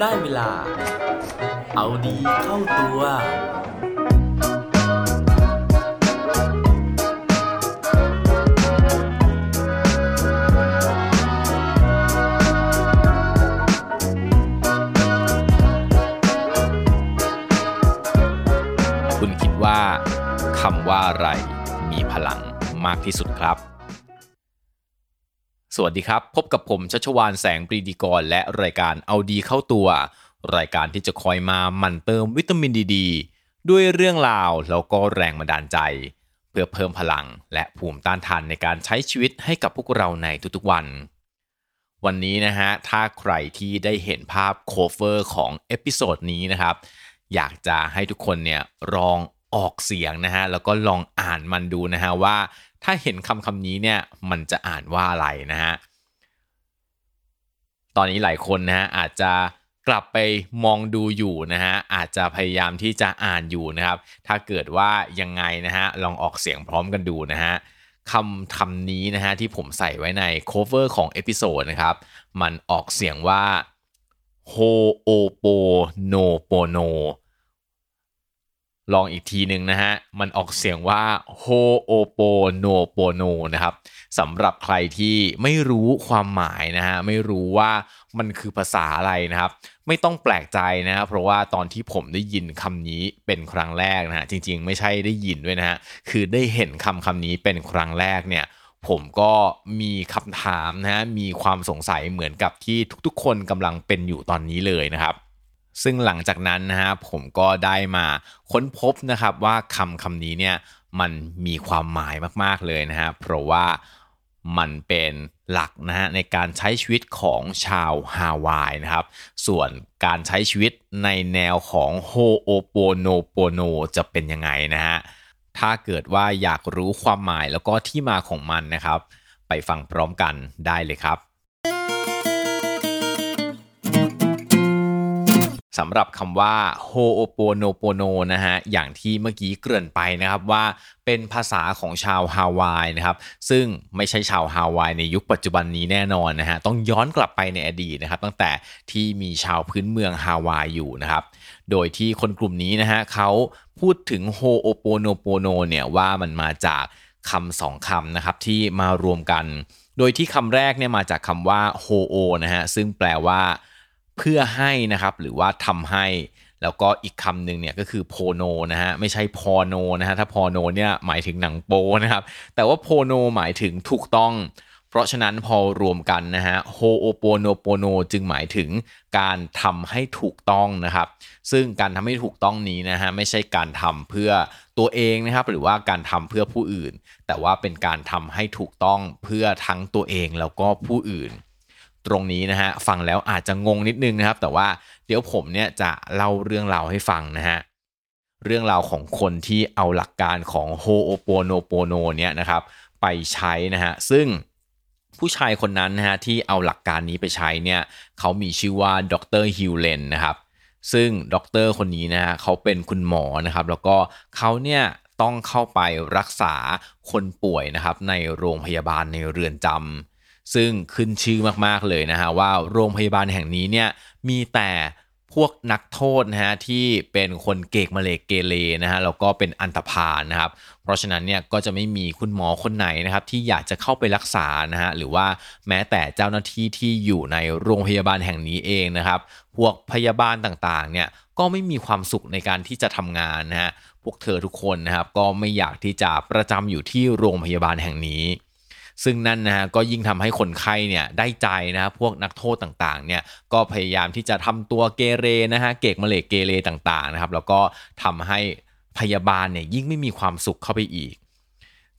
ได้เวลา เอาดีเข้าตัว คุณคิดว่าคำว่าอะไรมีพลังมากที่สุดครับ สวัสดีครับ พบกับผมชัชวาลแสงปรีดีกร และรายการเอาดีเข้าตัว รายการที่จะคอยมาหมั่นเติมวิตามินดีด้วยเรื่องราวแล้วก็แรงบันดาลใจ เพื่อเพิ่มพลังและภูมิต้านทานในการใช้ชีวิตให้กับพวกเราในทุกๆวัน วันนี้นะฮะ ถ้าใครที่ได้เห็นภาพ cover ของ episode นี้นะครับ อยากจะให้ทุกคนเนี่ยลองออกเสียงนะฮะแล้วก็ลองอ่านมันดูนะฮะว่า ถ้าเห็นคำคำนี้เนี่ยมันจะอ่านว่าอะไรนะฮะ ตอนนี้หลายคนนะฮะอาจจะกลับไปมองดูอยู่นะฮะอาจจะพยายามที่จะอ่านอยู่นะครับ ถ้าเกิดว่ายังไงนะฮะลองออกเสียงพร้อมกันดูนะฮะคำคำนี้นะฮะที่ผมใส่ไว้ใน cover ของ episode นะครับ มันออกเสียงว่า ho o p o no p o no ลองอีกทีหนึ่งนะฮะ มันออกเสียงว่า ho o p o no p o no นนะครับสำหรับใครที่ไม่รู้ความหมายนะฮะ ไม่รู้ว่ามันคือภาษาอะไรนะครับ ไม่ต้องแปลกใจนะเพราะว่าตอนที่ผมได้ยินคำนี้เป็นครั้งแรกนะฮะ จริงๆ ไม่ใช่ได้ยินด้วยนะฮะ คือได้เห็นคำคำนี้เป็นครั้งแรกเนี่ยผมก็มีคำถามนะฮะ มีความสงสัยเหมือนกับที่ทุกๆ คนกำลังเป็นอยู่ตอนนี้เลยนะครับ ซึ่งหลังจากนั้นนะฮะผมก็ได้มาค้นพบนะครับว่าคำคำนี้เนี่ยมันมีความหมายมาก ๆ เลยนะฮะเพราะว่ามันเป็นหลักนะฮะในการใช้ชีวิตของชาวฮาวายนะครับ ส่วนการใช้ชีวิตในแนวของโฮโอโปโนโปโนจะเป็นยังไงนะฮะถ้าเกิดว่าอยากรู้ความหมายแล้วก็ที่มาของมันนะครับ ไปฟังพร้อมกันได้เลยครับ สำหรับคำว่า ho'oponopono นนะฮะอย่างที่เมื่อกี้เกริ่นไปนะครับว่าเป็นภาษาของชาวฮาวายนะครับซึ่งไม่ใช่ชาวฮาวายในยุคปัจจุบันนี้แน่นอนนะฮะต้องย้อนกลับไปในอดีตนะครับตั้งแต่ที่มีชาวพื้นเมืองฮาวายอยู่นะครับโดยที่คนกลุ่มนี้นะฮะเขาพูดถึง ho'oponopono เนี่ยว่ามันมาจากคำสองคำนะครับที่มารวมกัน โดยที่คำแรกเนี่ยมาจากคำว่า ho'o นะฮะซึ่งแปลว่า เพื่อให้นะครับหรือว่าทำให้แล้วก็อีกคำหนึ่งเนี่ยก็คือโพโนนะฮะไม่ใช่พอโนนะฮะถ้าพอโนเนี่ยหมายถึงหนังโปนะครับแต่ว่าโพโนหมายถึงถูกต้อง เพราะฉะนั้นพอรวมกันนะฮะโฮโอโปโนโปโนจึงหมายถึงการทำให้ถูกต้องนะครับ ซึ่งการทำให้ถูกต้องนี้นะฮะไม่ใช่การทำเพื่อตัวเองนะครับ หรือว่าการทำเพื่อผู้อื่น แต่ว่าเป็นการทำให้ถูกต้องเพื่อทั้งตัวเองแล้วก็ผู้อื่น ตรงนี้นะฮะฟังแล้วอาจจะงงนิดนึงนะครับ แต่ว่าเดี๋ยวผมเนี่ยจะเล่าเรื่องราวให้ฟังนะฮะเรื่องราวของคนที่เอาหลักการของ Ho'oponopono เนี่ยนะครับไปใช้นะฮะซึ่งผู้ชายคนนั้นนะฮะที่เอาหลักการนี้ไปใช้เนี่ยเขามีชื่อว่าดรฮิวเลนนะครับซึ่งดรคนนี้นะฮะเขาเป็นคุณหมอนะครับ แล้วก็เขาเนี่ยต้องเข้าไปรักษาคนป่วยนะครับในโรงพยาบาลในเรือนจำ ซึ่งขึ้นชื่อมากๆเลยนะฮะว่าโรงพยาบาลแห่งนี้เนี่ยมีแต่พวกนักโทษนะฮะที่เป็นคนเกกมะเลกเกเรนะฮะแล้วก็เป็นอันตพาลนะครับ เพราะฉะนั้นเนี่ยก็จะไม่มีคุณหมอคนไหนนะครับที่อยากจะเข้าไปรักษานะฮะหรือว่าแม้แต่เจ้าหน้าที่ที่อยู่ในโรงพยาบาลแห่งนี้เองนะครับ พวกพยาบาลต่างๆเนี่ยก็ไม่มีความสุขในการที่จะทำงานนะฮะพวกเธอทุกคนนะครับก็ไม่อยากที่จะประจำอยู่ที่โรงพยาบาลแห่งนี้ ซึ่งนั่นนะฮะก็ยิ่งทำให้คนไข้เนี่ยได้ใจนะพวกนักโทษต่างๆเนี่ยก็พยายามที่จะทำตัวเกเรนะฮะเกกมะเลกเกเรต่างๆนะครับแล้วก็ทำให้พยาบาลเนี่ยยิ่งไม่มีความสุขเข้าไปอีก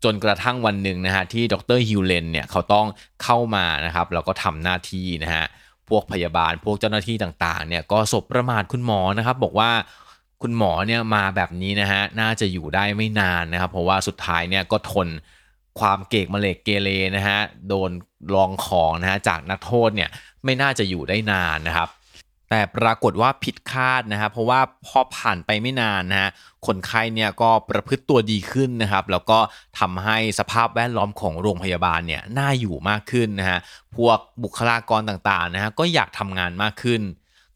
จนกระทั่งวันหนึ่งนะฮะที่ดรฮิวเลนเนี่ยเขาต้องเข้ามานะครับแล้วก็ทำหน้าที่นะฮะพวกพยาบาลพวกเจ้าหน้าที่ต่างๆเนี่ยก็สบประมาทคุณหมอนะครับ บอกว่าคุณหมอเนี่ยมาแบบนี้นะฮะน่าจะอยู่ได้ไม่นานนะครับ เพราะว่าสุดท้ายเนี่ยก็ทน ความเกกมะเลกเกเรนะฮะโดนลองของนะฮะจากนักโทษเนี่ยไม่น่าจะอยู่ได้นานนะครับ แต่ปรากฏว่าผิดคาดนะครับเพราะว่าพอผ่านไปไม่นานนะฮะคนไข้เนี่ยก็ประพฤติตัวดีขึ้นนะครับ แล้วก็ทำให้สภาพแวดล้อมของโรงพยาบาลเนี่ยน่าอยู่มากขึ้นนะฮะพวกบุคลากรต่างๆนะฮะก็อยากทำงานมากขึ้น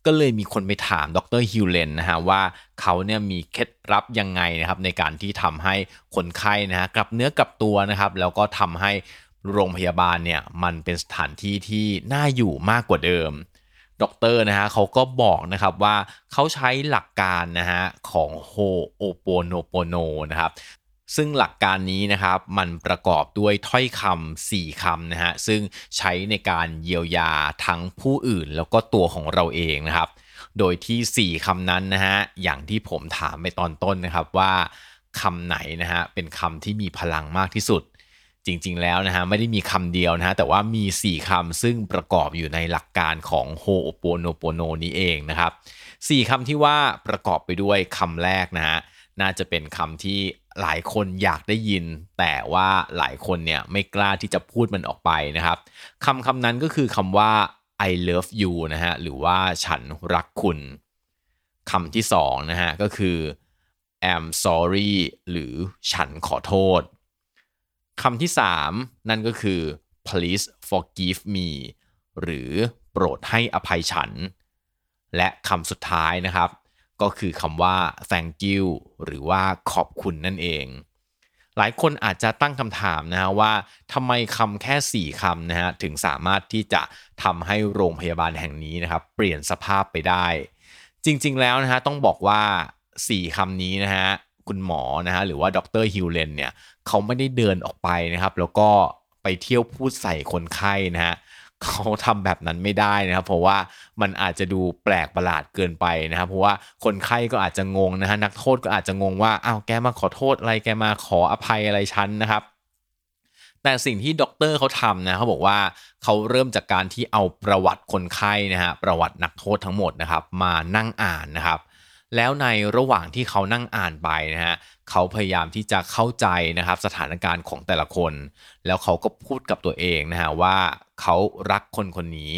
ก็เลยมีคนไปถามดร.ฮิวเลนนะฮะว่าเขาเนี่ยมีเคล็ดลับยังไงนะครับในการที่ทำให้คนไข้นะฮะกลับเนื้อกลับตัวนะครับ แล้วก็ทำให้โรงพยาบาลเนี่ยมันเป็นสถานที่ที่น่าอยู่มากกว่าเดิมด็อกเตอร์นะฮะเขาก็บอกนะครับว่าเขาใช้หลักการนะฮะของ Ho'oponopono นะครับ ซึ่งหลักการนี้นะครับมันประกอบด้วยถ้อยคำสี่คำนะฮะซึ่งใช้ในการเยียวยาทั้งผู้อื่นแล้วก็ตัวของเราเองนะครับ โดยที่ 4คำนั้นนะฮะอย่างที่ผมถามไปตอนต้นนะครับว่าคำไหนนะฮะเป็นคำที่มีพลังมากที่สุด จริงๆแล้วนะฮะไม่ได้มีคำเดียวนะฮะแต่ว่ามี 4คำซึ่งประกอบอยู่ในหลักการของโฮโอโปโนโปโนนี้เองนะครับ4คำที่ว่าประกอบไปด้วยคำแรกนะฮะน่าจะเป็นคำที่ หลายคนอยากได้ยิน แต่ว่าหลายคนเนี่ยไม่กล้าที่จะพูดมันออกไปนะครับคำคำนั้นก็คือคำว่า I love you นะฮะหรือว่าฉันรักคุณคำที่สองนะฮะก็คือ am sorry หรือฉันขอโทษคำที่สามนั่นก็คือ please forgive me หรือโปรดให้อภัยฉัน และคำสุดท้ายนะครับ ก็คือคำว่า thank you หรือว่าขอบคุณนั่นเอง หลายคนอาจจะตั้งคำถามนะฮะว่าทำไมคำแค่ 4คำนะฮะถึงสามารถที่จะทำให้โรงพยาบาลแห่งนี้นะครับเปลี่ยนสภาพไปได้ จริงๆแล้วนะฮะต้องบอกว่า 4คำนี้นะฮะคุณหมอนะฮะหรือว่าดรฮิวเลนเนี่ยเขาไม่ได้เดินออกไปนะครับ แล้วก็ไปเที่ยวพูดใส่คนไข้นะฮะ เขาทำแบบนั้นไม่ได้นะครับ เพราะว่ามันอาจจะดูแปลกประหลาดเกินไปนะครับ เพราะว่าคนไข้ก็อาจจะงงนะฮะนักโทษก็อาจจะงงว่าอ้าวแกมาขอโทษอะไรแกมาขออภัยอะไรฉันนะครับแต่สิ่งที่ด็อกเตอร์เขาทำนะเขาบอกว่าเขาเริ่มจากการที่เอาประวัติคนไข้นะฮะประวัตินักโทษทั้งหมดนะครับ มานั่งอ่านนะครับ แล้วในระหว่างที่เขานั่งอ่านไปนะฮะเขาพยายามที่จะเข้าใจนะครับสถานการณ์ของแต่ละคน แล้วเขาก็พูดกับตัวเองนะฮะว่าเขารักคนคนนี้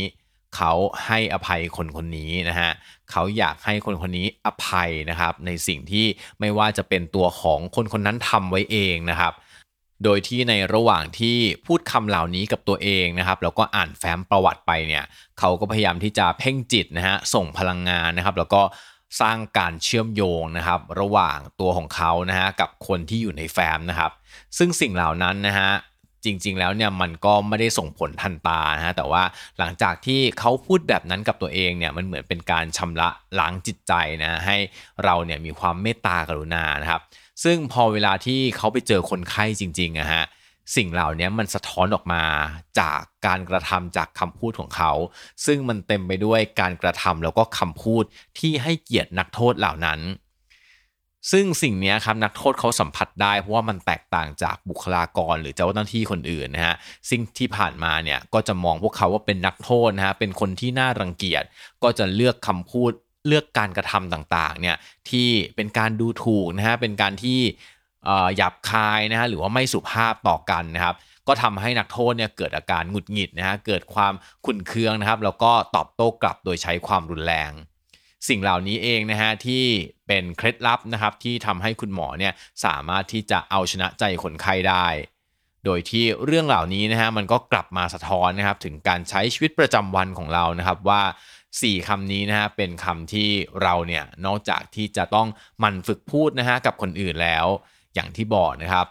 เขาให้อภัยคนคนนี้นะฮะเขาอยากให้คนคนนี้อภัยนะครับ ในสิ่งที่ไม่ว่าจะเป็นตัวของคนคนนั้นทำไว้เองนะครับโดยที่ในระหว่างที่พูดคำเหล่านี้กับตัวเองนะครับแล้วก็อ่านแฟ้มประวัติไปเนี่ยเขาก็พยายามที่จะเพ่งจิตนะฮะส่งพลังงานนะครับ แล้วก็ สร้างการเชื่อมโยงนะครับ ระหว่างตัวของเขานะฮะกับคนที่อยู่ในแฟ้มนะครับ ซึ่งสิ่งเหล่านั้นนะฮะจริงๆ แล้วเนี่ยมันก็ไม่ได้ส่งผลทันตานะฮะแต่ว่าหลังจากที่เขาพูดแบบนั้นกับตัวเองเนี่ยมันเหมือนเป็นการชำระล้างจิตใจนะให้เราเนี่ยมีความเมตตากรุณานะครับ ซึ่งพอเวลาที่เขาไปเจอคนไข้จริงๆอะฮะ สิ่งเหล่านี้มันสะท้อนออกมาจากการกระทำจากคำพูดของเขา ซึ่งมันเต็มไปด้วยการกระทำแล้วก็คำพูดที่ให้เกียรตินักโทษเหล่านั้น ซึ่งสิ่งนี้ครับนักโทษเขาสัมผัสได้เพราะว่ามันแตกต่างจากบุคลากรหรือเจ้าหน้าที่คนอื่นนะฮะสิ่งที่ผ่านมาเนี่ยก็จะมองพวกเขาว่าเป็นนักโทษนะฮะเป็นคนที่น่ารังเกียจก็จะเลือกคำพูดเลือกการกระทำต่างๆเนี่ยที่เป็นการดูถูกนะฮะเป็นการที่ หยาบคายนะฮะหรือว่าไม่สุภาพต่อกันนะครับ ก็ทำให้นักโทษเนี่ยเกิดอาการหงุดหงิดนะฮะเกิดความขุ่นเคืองนะครับ แล้วก็ตอบโต้กลับโดยใช้ความรุนแรง สิ่งเหล่านี้เองนะฮะที่เป็นเคล็ดลับนะครับที่ทำให้คุณหมอเนี่ยสามารถที่จะเอาชนะใจคนไข้ได้ โดยที่เรื่องเหล่านี้นะฮะมันก็กลับมาสะท้อนนะครับถึงการใช้ชีวิตประจำวันของเรานะครับว่า4คำนี้นะฮะเป็นคำที่เราเนี่ยนอกจากที่จะต้องมันฝึกพูดนะฮะกับคนอื่นแล้ว อย่างที่บอกนะครับ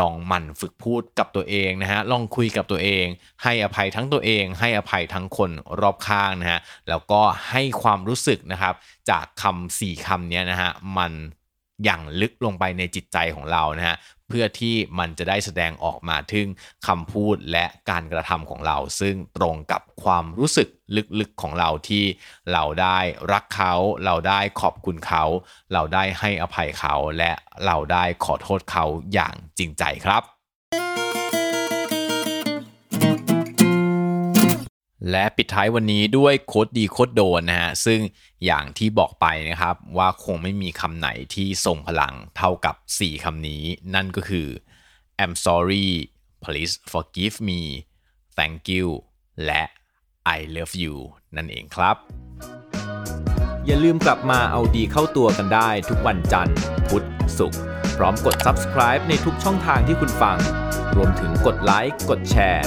ลองหมั่นฝึกพูดกับตัวเองนะฮะ ลองคุยกับตัวเอง ให้อภัยทั้งตัวเอง ให้อภัยทั้งคนรอบข้างนะฮะ แล้วก็ให้ความรู้สึกนะครับ จากคำสี่คำนี้นะฮะ มันอย่างลึกลงไปในจิตใจของเรานะฮะ พื่อที่มันจะได้แสดงออกมาถึงคำพูดและการกระทำของเรา ซึ่งตรงกับความรู้สึกลึกๆของเราที่เราได้รักเขา เราได้ขอบคุณเขา เราได้ให้อภัยเขาและเราได้ขอโทษเขาอย่างจริงใจครับ และปิดท้ายวันนี้ด้วยโคดดีโคดโดนนะฮะ ซึ่งอย่างที่บอกไปนะครับว่าคงไม่มีคำไหนที่ทรงพลังเท่ากับ 4คำนี้ นั่นก็คือ I'm sorry please forgive me thank you และ I love you นั่นเองครับ อย่าลืมกลับมาเอาดีเข้าตัวกันได้ทุกวันจันทร์ พุธศุกร์พร้อมกด subscribe ในทุกช่องทางที่คุณฟัง รวมถึงกดไลค์กดแชร์